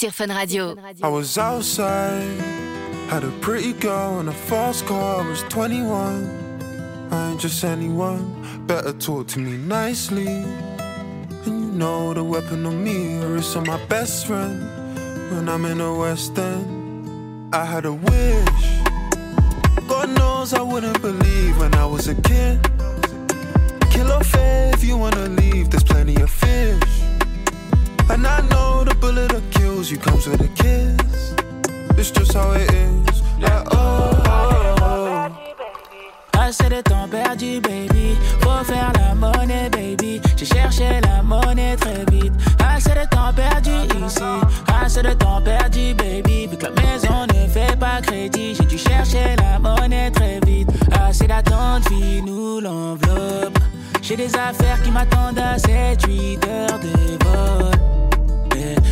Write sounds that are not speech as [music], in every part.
sur Fun Radio. I was outside, had a pretty girl in a fast car, I was 21. I ain't just anyone, better talk to me nicely. And you know the weapon on me is on my best friend. When I'm in the West End, I had a wish. God knows I wouldn't believe when I was a kid. Kill or fair if you wanna leave, there's plenty of fish. And I know the bullet that kills you comes with a kiss. It's just how it is. Like, oh, oh, oh. Assez de temps perdu, baby. Faut faire la monnaie, baby. J'ai cherché la monnaie très vite. Assez de temps perdu ici. Assez de temps perdu, baby. Vu que la maison ne fait pas crédit, j'ai dû chercher la monnaie très vite. Assez d'attente, vie, nous l'enveloppe. J'ai des affaires qui m'attendent à 7-8 heures de vol.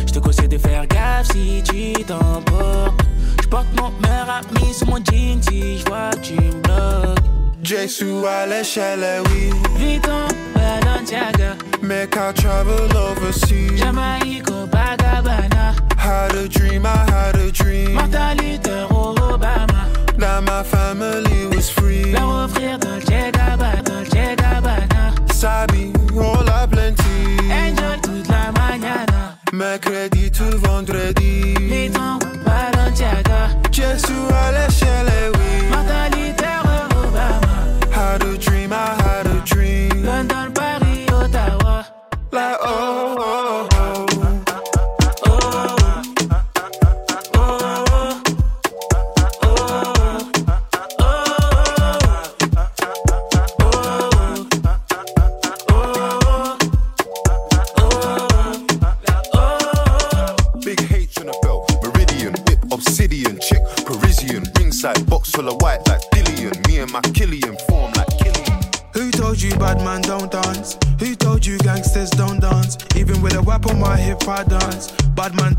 Je te conseille de faire gaffe si tu t'emportes. Je porte mon meilleur ami sur mon jean si je vois tu me bloques. Jesu à l'échelle, oui. Vuitton, Balenciaga, Make I travel overseas. Jamaïque, Copacabana, Had a dream, I had a dream. Martin Luther, Obama. That my family was free. Leur offrir Dolce Gabbana, Dolce Gabbana. Sabi, all a plenty. Enjoy. Mercredi to vendredi. Vuitton, Balenciaga, Jesu à l'échelle, oui. Martin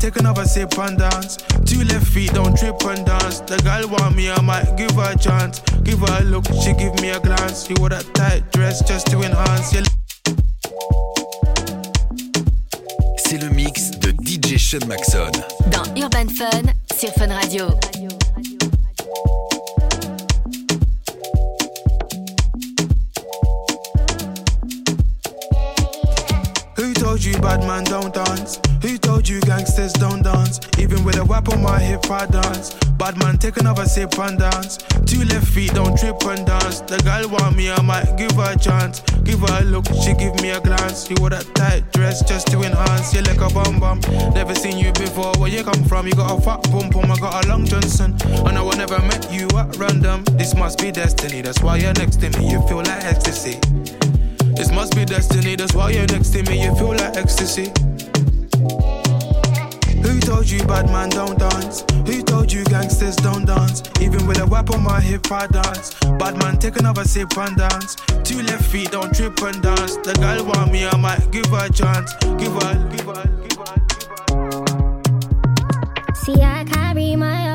Man, take another sip and dance. Two left feet, don't trip and dance. The girl want me, I might give her a chance. Give her a look, she give me a glance. You wore that tight dress just to enhance your. C'est le mix de DJ Sean Maxon. Dans Urban Fun sur Fun Radio. Told you bad man don't dance? Who told you gangsters don't dance? Even with a whip on my hip, I dance. Bad man, take another sip and dance. Two left feet, don't trip and dance. The girl want me, I might give her a chance. Give her a look, she give me a glance. You wore that tight dress just to enhance. You like a bum bum. Never seen you before. Where you come from? You got a fat bum bum. I got a long Johnson. And I know I never met you at random. This must be destiny. That's why you're next to me. You feel like ecstasy. This must be destiny, that's why you're next to me, you feel like ecstasy. Who told you bad man don't dance? Who told you gangsters don't dance? Even with a whip on my hip, I dance. Bad man, take another sip and dance. Two left feet, don't trip and dance. The girl want me, I might give her a chance. Give her, give her, give her. See, I carry my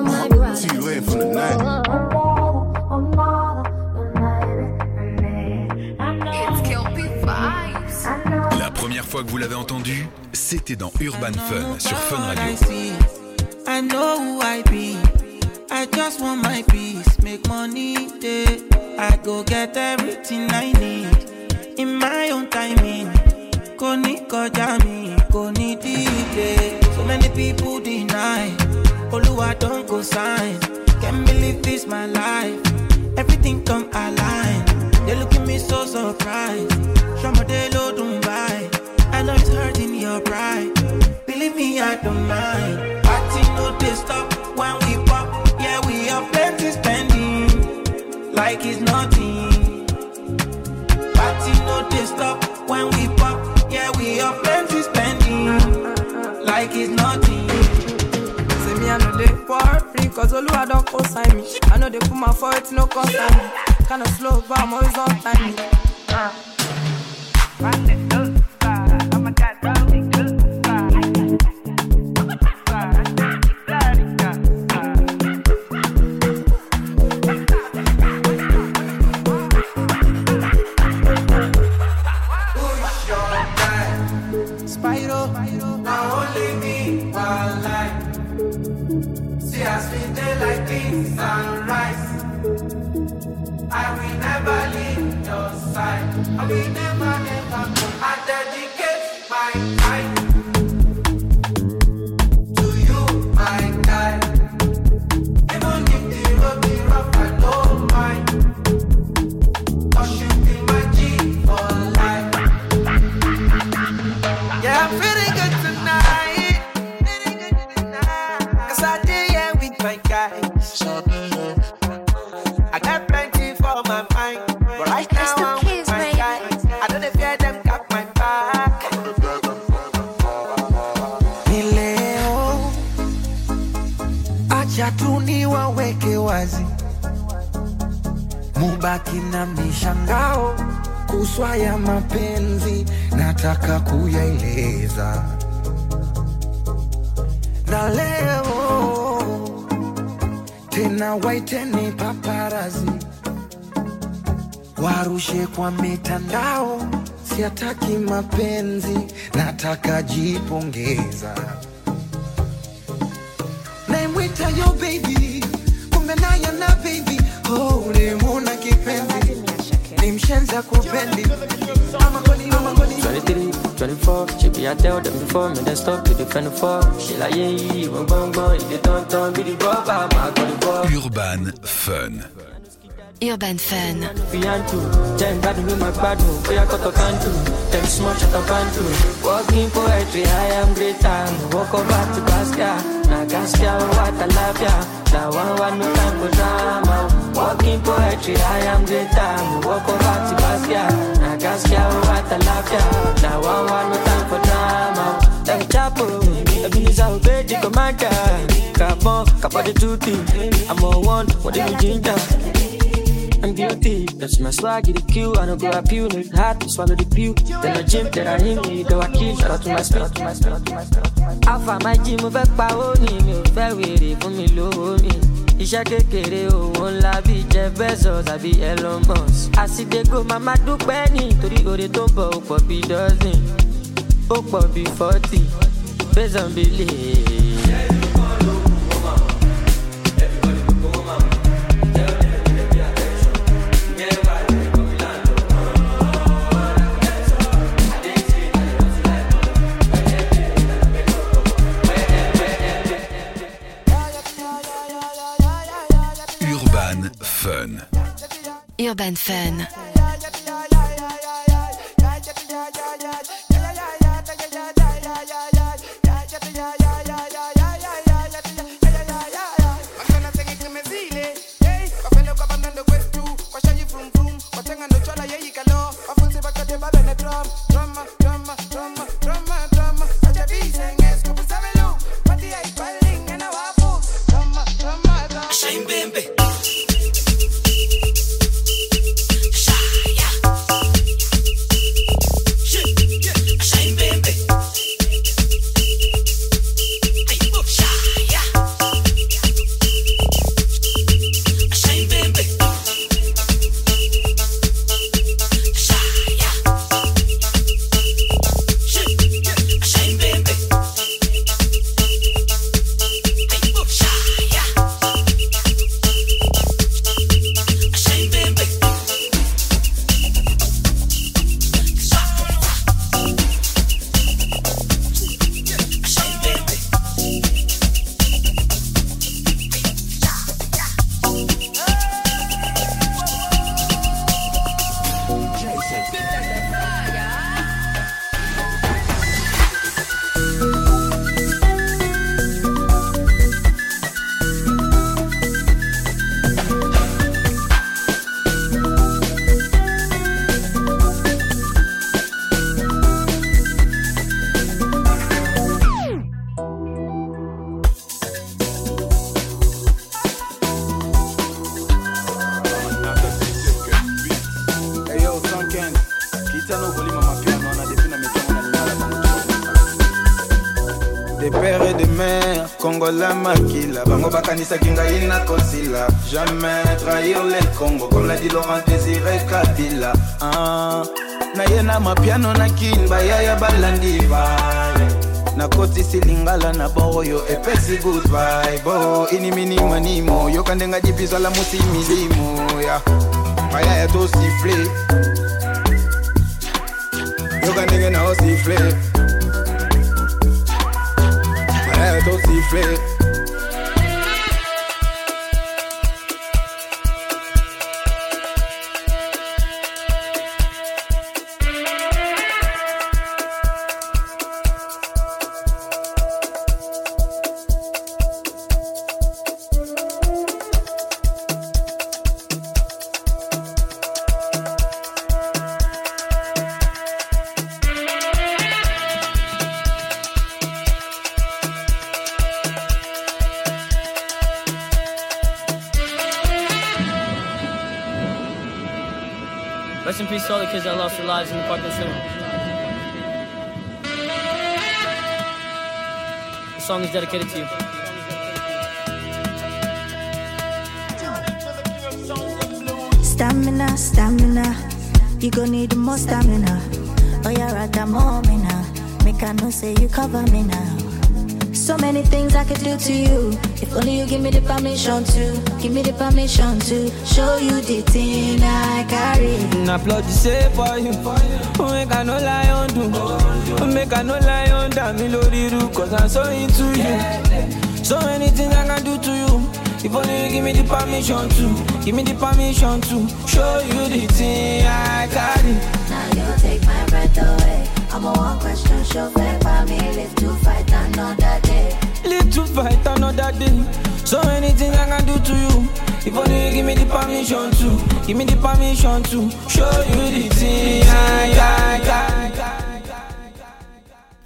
me, my brothers. See you later for the night? La première fois que vous l'avez entendu, c'était dans Urban Fun sur Fun I Radio. I know who I be. I just want my peace, make money day. I go get everything I need in my own timing. Mi, kò ní dìde. So many people deny. Oluwa don go sign. Can't believe this my life. everything come align. They look at me so surprised. Shamadelo Dubai. I know it's hurting your pride. Believe me, I don't mind. Party no they stop when we pop. Yeah, we are plenty spending like it's nothing. Party no they stop when we pop. Cause all Oluwa don't co-sign me. I know they put my foot no concern Kinda slow but I'm always on time. Uh. Nataka jipongeza. Naimwita yo baby, kumbe naye na baby, oh, ulimuna kipenzi, ni mshenza kupendi ama kweli, ama kweli 23, 24, she be I tell them before me then stop to defend for. She like yeah, they don't turn, be the my ball. Urban Fun. Urban Fun. And. Walking poetry, I am greater. Walk over to Gaskia, na Gaskia, what I love ya. Now one one no time for drama. Walking poetry, I am greater. Walk over to Gaskia, na Gaskia, what I love ya. Now one one no time for drama. Like Chapo, Ebenezer Obey the commander. Come on, cover the duty. I'm on one, what do you ginger? I'm guilty. That's my swag, the kill. I don't go up you, need hard to swallow the pill. Then I gym, then I hit me, go I kill. Shout out to my spirit, to my spirit, to my spirit. Alpha, my gym, mo fẹ́ pa ó ní mi ò fẹ́ wèrè fún mi lówó mi. Iṣẹ́ kékeré owó ńlá bíi Jeff Bezos àbí Elon Musk. Àsìdégò màmá dúpẹ́ nítorí oore tó ń bọ̀ ó pọ̀ bíi dozen. Ó pọ̀ bíi forty. Based on belief. Urban Fun. Pères et des mères, Congolais makila. Bango bakanisaki ngai na kosila. Jamais trahir les Congo Comme l'a dit Laurent Désiré Kabila. Ah, Na ye na mapiano na kin Bayaya balandi vibe. Nakotisi lingala na boroyo epesi good vibe. Oh, iniminimanimo yoka ndenge adibizala musi milimo ya. Bayaya tosifle yoka ndenge na arrête au All the kids that lost their lives in the Parkland Center. The song is dedicated to you. Stamina, stamina. You gon' need more stamina. Oh, yeah, right, that moment now. Make I know say you cover me now. So many things I could do to you. If only you give me the permission to. Give me the permission to show you the thing I carry. Na plot the say for you. Oh, make I no lie oh, on do. Oh, make I no lie on damn me lori ru. Cause I'm so into you. So many things I can do to you. If only you give me the permission to. Give me the permission to show you the thing I carry. Now you take my breath away. I'm a one question show for me. Live to fight another day. Live to fight another day. So many things I can do to you. If only you give me the permission to. Give me the permission to show you the thing I carry.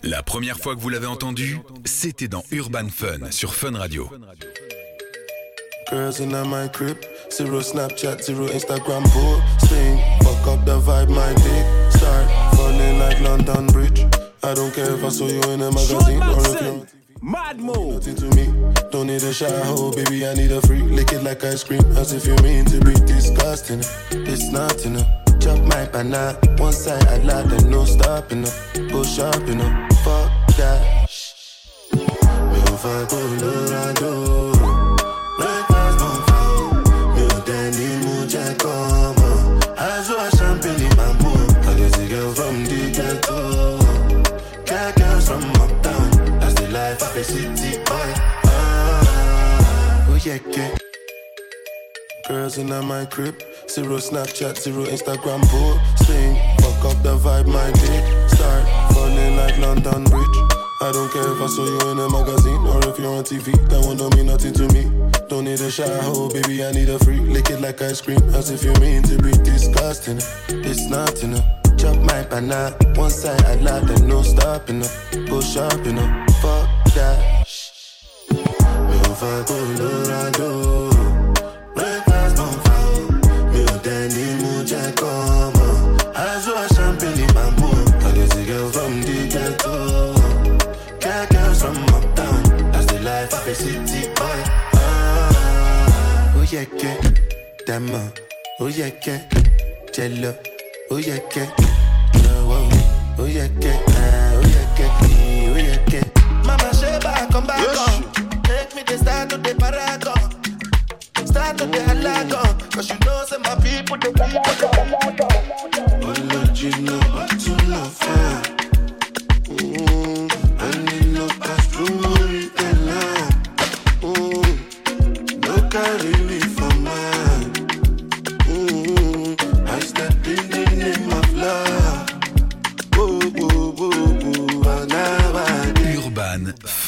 La première fois que vous l'avez entendu, c'était dans Urban Fun sur Fun Radio. Girls in my crib, zero Snapchat, zero Instagram posting. Fuck up the vibe, my dick start falling like London Bridge. I don't care if I saw you in a magazine or a you're Mad move. Nothing to me, don't need a shower, baby. I need a freak, lick it like ice cream, as if you mean to be disgusting. It's not enough. Chop my banana, one side I lie, then no stopping up. Go shopping up, fuck that. Me on fire, Colorado. Girls in my crib, zero Snapchat, zero Instagram posting. Fuck up the vibe, my dick start falling like London Bridge. I don't care if I saw you in a magazine or if you're on TV. That one don't mean nothing to me. Don't need a shower, oh, baby. I need a free. Lick it like ice cream, as if you mean to be disgusting. It's not enough. Chop my banana, one side I lie, then no stopping up. Go shopping up, fuck that. Me Colorado. Oh yeah, yeah. Jello, oh yeah, yeah. No, oh, oh yeah,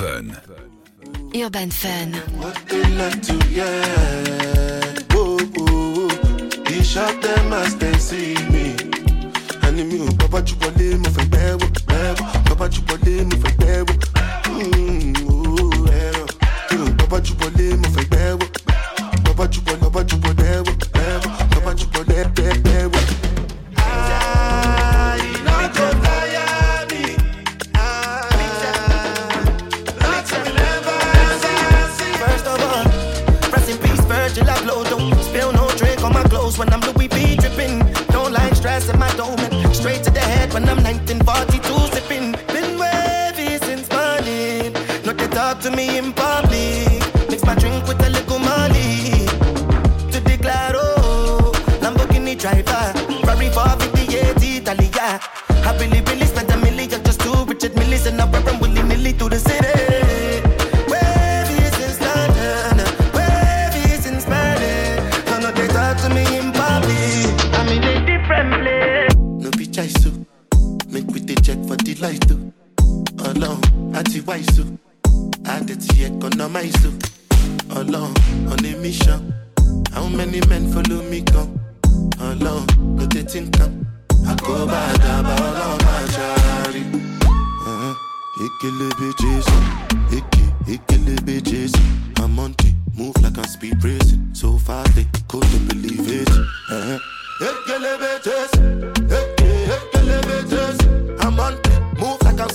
Urban Fun. What they like to, yeah. Whoa, whoa, whoa. He shot them as they see me. Ẹni mi ò bàbá jù wọlé, mo fẹ́ bẹ́ẹ̀ wò,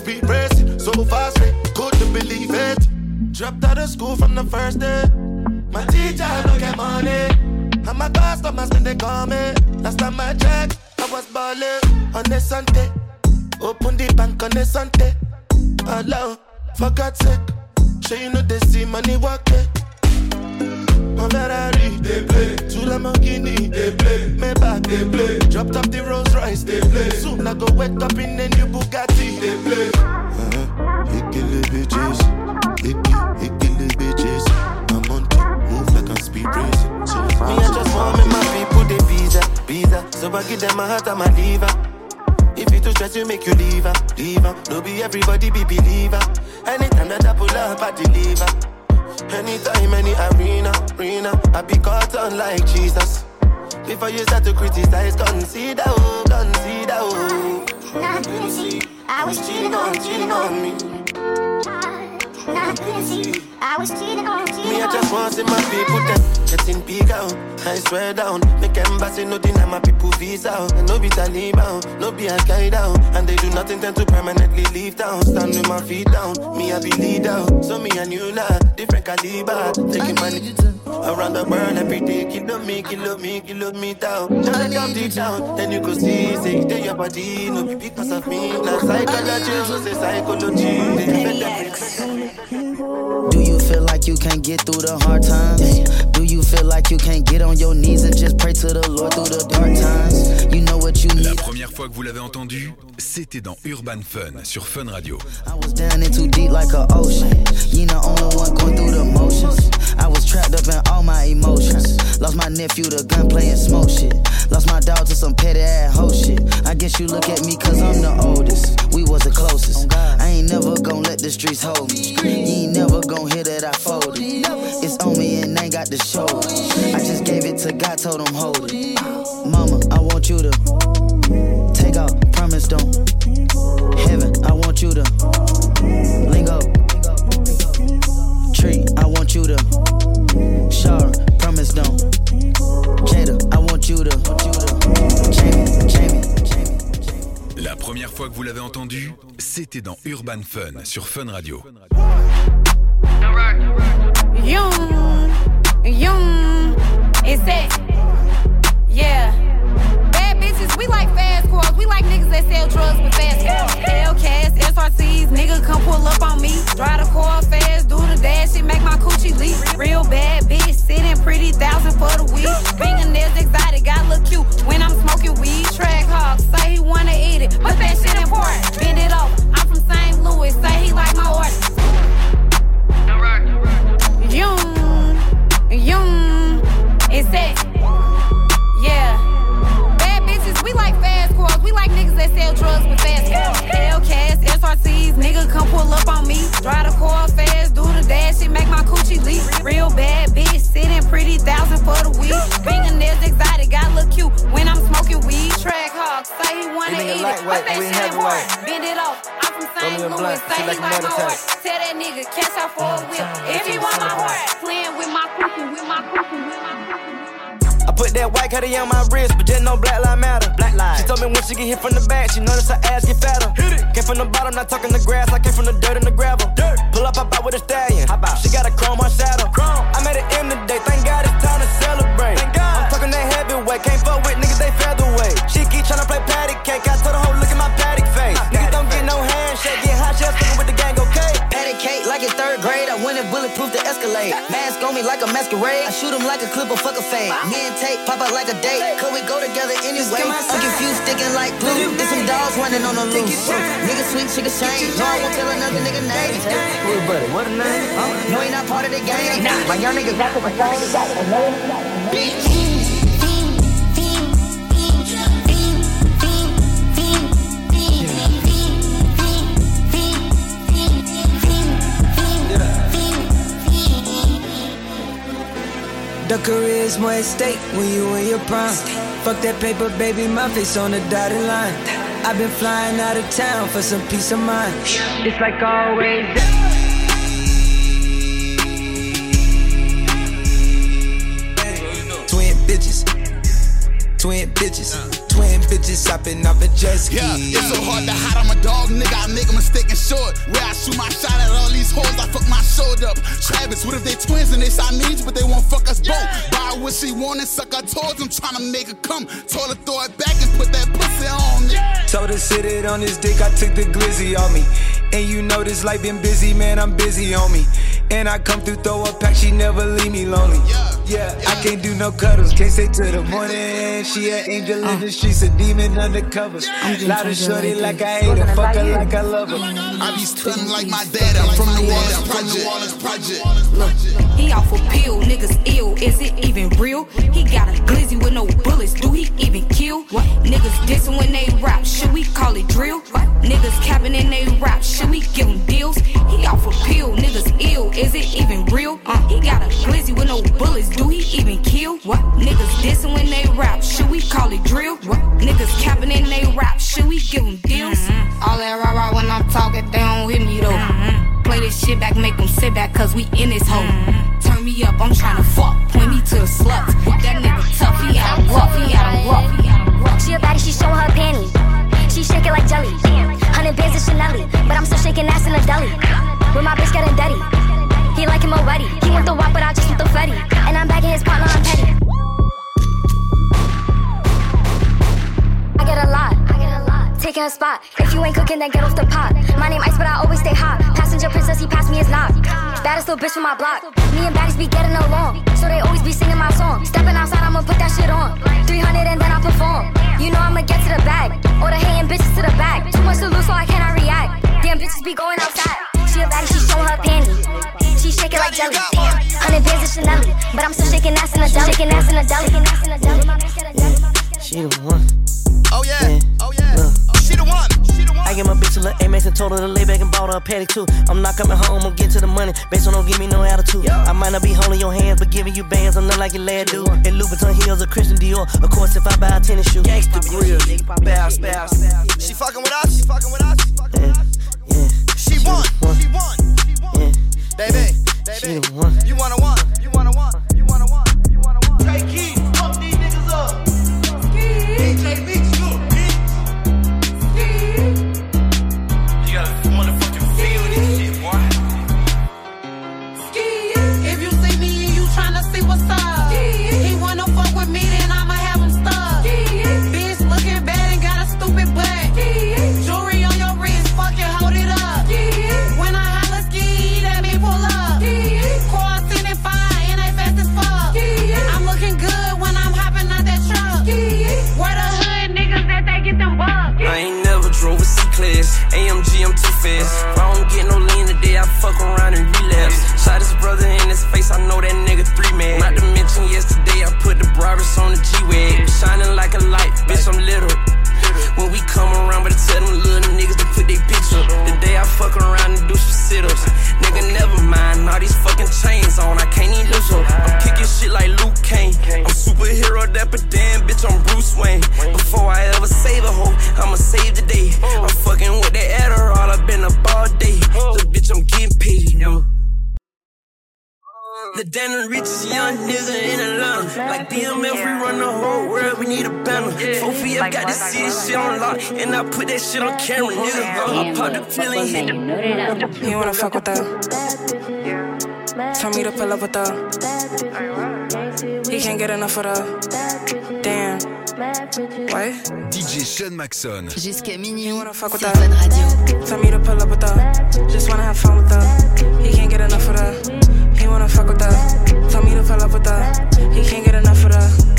speed racing. So fast they couldn't believe it. Dropped out of school from the first day. My teacher don't get money. And my customers when they call me. Last time I checked, I was balling on the Sunday. Open the bank on the Sunday. Alone, for God's sake. Sure you know they see money working. Mon Ferrari, they play. Two Lamborghini, they play. Maybach, they play. Dropped up the Rolls Royce, they play. Soon I go wake up in a new Bugatti, they play. Uh-huh. Ikele bitches, Iki, Ikele bitches. I'm on to move like I'm speed racing. So Me, I just want me, my people, they visa, visa. So I give them my heart and my liver. If you too stress, you make you leave her, leave her. No be everybody be believer. Anytime that I pull up, I deliver. Anytime, any arena, arena, I be caught on like Jesus. Before you start to criticize, consider, oh, consider, oh. [laughs] I was cheating on, cheating on me. Now I couldn't see. I was cheating on, cheating Me, I just want see my people them getting big out. I swear down, make embassy no deny my people visa out. And no be Taliban, no be Al Qaeda, and they do nothing tend to permanently leave town. Stand with my feet down, me I be leader. So me and you like different caliber, taking money around the world every day. Kilo me, kilo me, kilo me down. Try to come deep down, then you go see, say in your body, no be because of me. Now psychology, so say psychology. Do you feel like you can't get through the hard times? Do you feel like you can't get on your knees and just pray to the Lord through the dark times? You know what you La need. première fois que vous l'avez entendu, c'était dans Urban Fun sur Fun Radio. I was down in too deep like an ocean. You the only one going through the in all my emotions. Lost my nephew to gunplay and smoke shit. Lost my dog to some petty ass hoe shit. I guess you look at me cause I'm the oldest. We was the closest. I ain't never gonna let the streets hold me. You ain't never gonna hear that I folded. It's on me and ain't got the show. I just gave it to God, told him hold it. Mama, I want you to take out, promise don't. Première fois que vous l'avez entendu, c'était dans Urban Fun sur Fun Radio. Young, young, it's that. Yeah. Bad bitches, we like fast cars. We like niggas that sell drugs with fast cars. Hellcats, SRCs, nigga come pull up on me. Drive the car fast, do the dash, it make my coochie leak. Real bad bitch, sitting pretty, thousand for the week. Fingernails exotic, got look cute when I'm smoking weed. Wanna eat it, but that shit important. Bend it over, I'm from St. Louis, say he like my order. Young, young, it's that. Yeah. Bad bitches, we like fast cars. We like niggas that sell drugs with fast cars. Hellcats, SRCs, nigga come pull up on me. Drive the car fast, do the dash, it make my she leave. Real bad bitch, sitting pretty thousand for the week. Fingernails exotic, got look cute when I'm. Track hog, say he wanna eat it. What's that shit work? Bend it off. I'm from St. Louis, say he like my heart. Tell that nigga, catch out for a whip. If he want my heart, playing with my cookie, with my cookie, with my I put that white caddy on my wrist, but just no black lie matter. Black lie. She told me when she get hit from the back, she notice her ass get fatter. Hit it. Came from the bottom, not talking the grass. I came from the dirt and the gravel. Dirt. Pull up, hop out with a stallion. Hop out. She got a chrome on saddle. Chrome. Bulletproof the Escalade. Mask on me like a masquerade. I shoot him like a clip of fuck a fade. Me and Tate pop out like a date. Could we go together anyway? I'm confused, sticking like glue. There's some dogs running on the loose. Nigga sweet, chicken change. No, I won't tell another nigga name. Hey, buddy, what a name? Oh, no, he not part of the game. My young nigga got the Bitch. The career's more at stake when you in your prime. Fuck that paper, baby, my face on the dotted line. I've been flying out of town for some peace of mind. It's like always. Twin bitches, twin bitches, bitches hopping off a jet ski. Yeah, it's so hard to hide. I'm a dog, nigga. I make a mistake and short. Where I shoot my shot at all these hoes, I fuck my shoulder up. Travis, what if they twins and they Siamese, but they won't fuck us both? Buy what she want and suck her toes. I'm trying to make her come. Told her throw it back and put that pussy on me. Told her sit it on his dick, I took the glizzy on me. And you know this life been busy, man, I'm busy on me. And I come through, throw a pack, she never leave me lonely. Yeah, I can't do no cuddles, can't say to the morning. She an angel in the streets, a demon undercover. Loud and shorty like I hate her, fuck her like I love her. I be stunning like my dad. I'm from New Orleans Project. Look, he off a pill, niggas ill. Is it even real? He got a glizzy with no bullets. Do he even kill? What? Niggas dissing when they rap. Should we call it drill? What? Niggas capping in they rap. Should we give them deals? He off a pill, niggas ill. Is it even real? Uh, he got a glizzy with no bullets. Do he even kill? What? Niggas dissing when they rap. Should we call it drill? What? Niggas capping in they rap. Should we give him deals? Mm-hmm. All that rah rah when I'm talking, they don't hit me though. Mm-hmm. Play this shit back, make them sit back, cause we in this hole. Mm-hmm. Turn me up, I'm tryna fuck. Point me to the sluts. That nigga tough, he out of rough, he out of rough, he out of rough. She a baddie, she showing her panties. She shake it like jelly. Hundred bands of Chanel, but I'm still shaking ass in a deli. With my bitch getting dirty. He like him already. He want the walk, but I just want the fetty. And I'm bagging his partner, I'm petty. I get a lot. Taking a spot. If you ain't cooking, then get off the pot. My name Ice, but I always stay hot. Passenger princess, he passed me his knock. Baddest little bitch from my block. Me and baddies be getting along. So they always be singing my song. Stepping outside, I'ma put that shit on. 300 and then I perform. You know I'ma get to the bag. All the hating bitches to the back. Too much to lose, so I cannot react. Damn bitches be going outside. She a baddie, she showing her panties. She shake it like jelly. Hundred bands of Chanel, but I'm still shaking ass in a deli. Shaking ass in a deli. Shaking ass in a deli. She the one. Oh yeah, oh yeah. Look. Oh, she the one. She the one. I get my bitch a little Amex and told her to lay back and bought her a paddock too. I'm not coming home, I'm get to the money. Based on don't give me no attitude. I might not be holding your hands, but giving you bands, I'm not like your lad do. And Louboutin heels or Christian Dior. Of course, if I buy a tennis shoe. Gangsta grill, bounce, bounce. She fucking with us. She fucking with us. She fucking with us. She won. She won. She won. Baby, baby. You wanna one. You wanna C-Class. AMG, I'm too fast. If I don't get no lean today, I fuck around and relapse. Shot his brother in his face, I know that nigga three man. Not to mention yesterday, I put the Brabus on the G-Wag. Shining shit on and I put that shit on camera, nigga. I pop the pill and hit the You wanna fuck with that? Tell me to pull up with that. He can't get enough of that. Damn. Ouais. DJ Sean Macson. Jusqu'à minuit fuck with sur her. Fun Radio. Tell me to pull up with her. Just wanna have fun with her. He can't get enough of her. He wanna fuck with her. Tell me to pull up with her. He can't get enough of her.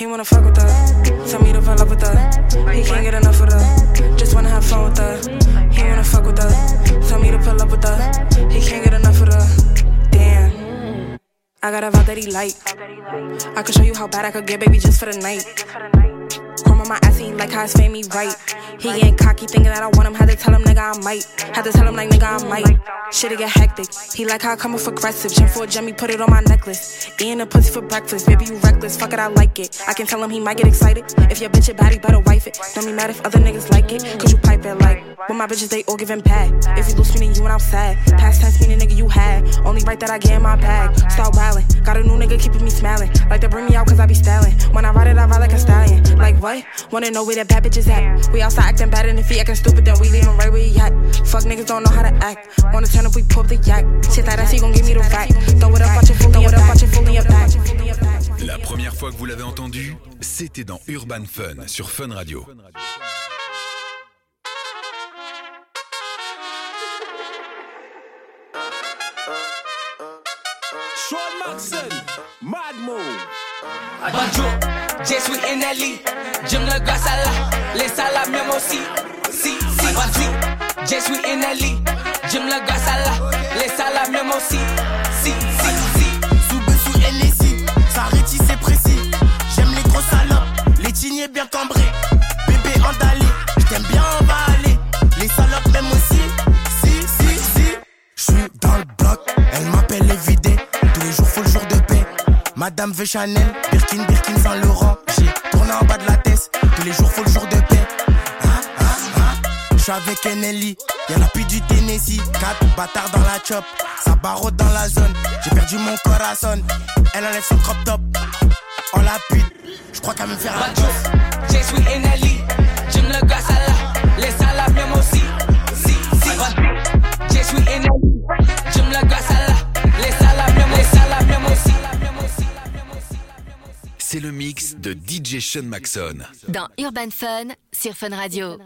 He wanna fuck with her. Tell me to pull up with her. He can't get enough of her. Just wanna have fun with her. He wanna fuck with her. Tell me to pull up with her. He can't get enough of her. Damn. I got a vibe that he like. I could show you how bad I could get, baby, just for the night. Like how it's made me right. He getting cocky, thinking that I want him. Had to tell him, nigga, I might. Had to tell him, like, nigga, I might. Shit'll get hectic. He like how I come off aggressive. Gym for a Jimmy, put it on my necklace. Eating a pussy for breakfast. Baby, you reckless. Fuck it, I like it. I can tell him he might get excited. If your bitch a baddie, better wife it. Don't be mad if other niggas like it. Cause you pipe it like. My bitches, they all giving pad. If you lose me, you and I'm sad. Past tense meaning nigga you had. Only right that I get in my bag. Start wildin'. Got a new nigga keeping me smiling. Like to bring me out cause I be styling. When I ride it, I ride like a stallion. Like what? Wanna know where that bad bitch is at? We outside acting bad and if he acting stupid, then we leave him right where he at. Fuck niggas don't know how to act. Wanna turn up, we pull the yak. Shit that ass, he gon' give me the rack. Throw it up, watch it fully up, watch it fully up back. La première fois que vous l'avez entendu, c'était dans Urban Fun sur Fun Radio. Macson, Mad Move. Bonjour, je suis Ali. J'aime le gars à la, les salades même aussi. Si, si, bonjour, je suis Ali. J'aime le gars à la, les salades même aussi. Si, si, si. Madame veut Chanel, Birkin, Birkin Saint Laurent. J'ai tourné en bas de la tête, tous les jours faut le jour de paix. Hein, hein, hein. J'suis avec Enelli, y'en a plus du Tennessee. Quatre bâtards dans la chop, ça barre dans la zone. J'ai perdu mon corazon, elle enlève son crop top. On la pute, j'crois qu'elle me faire un Bonjour, je suis Ali. J'aime le gars à la, les salades même aussi. Si, si, je suis en C'est le mix de DJ Sean Maxon. Dans Urban Fun sur Fun Radio.